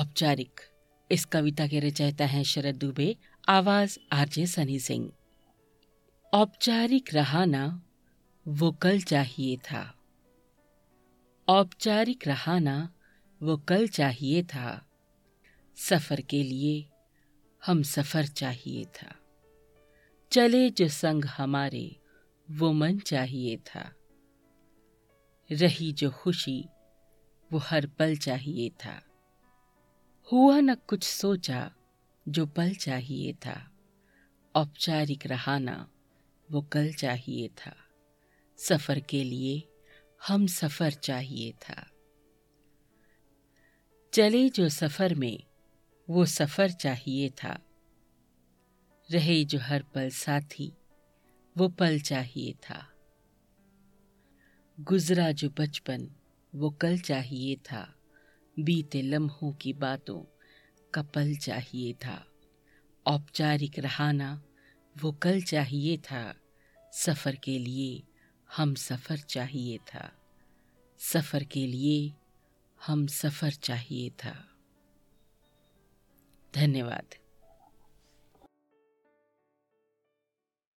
औपचारिक। इस कविता के रचयिता हैं शरद दुबे, आवाज़ आरजे सनी सिंह। औपचारिक रहा ना वो कल चाहिए था। औपचारिक रहा ना वो कल चाहिए था। सफ़र के लिए हम सफ़र चाहिए था। चले जो संग हमारे, वो मन चाहिए था। रही जो खुशी, वो हर पल चाहिए था। हुआ न कुछ सोचा जो पल चाहिए था। औपचारिक रहा रहाना वो कल चाहिए था। सफ़र के लिए हम सफ़र चाहिए था। चले जो सफ़र में वो सफ़र चाहिए था। रहे जो हर पल साथी वो पल चाहिए था। गुजरा जो बचपन वो कल चाहिए था। बीते लम्हों की बातों का पल चाहिए था। औपचारिक रहाना वो कल चाहिए था। सफ़र के लिए हम सफ़र चाहिए था। सफ़र के लिए हम सफ़र चाहिए था। धन्यवाद।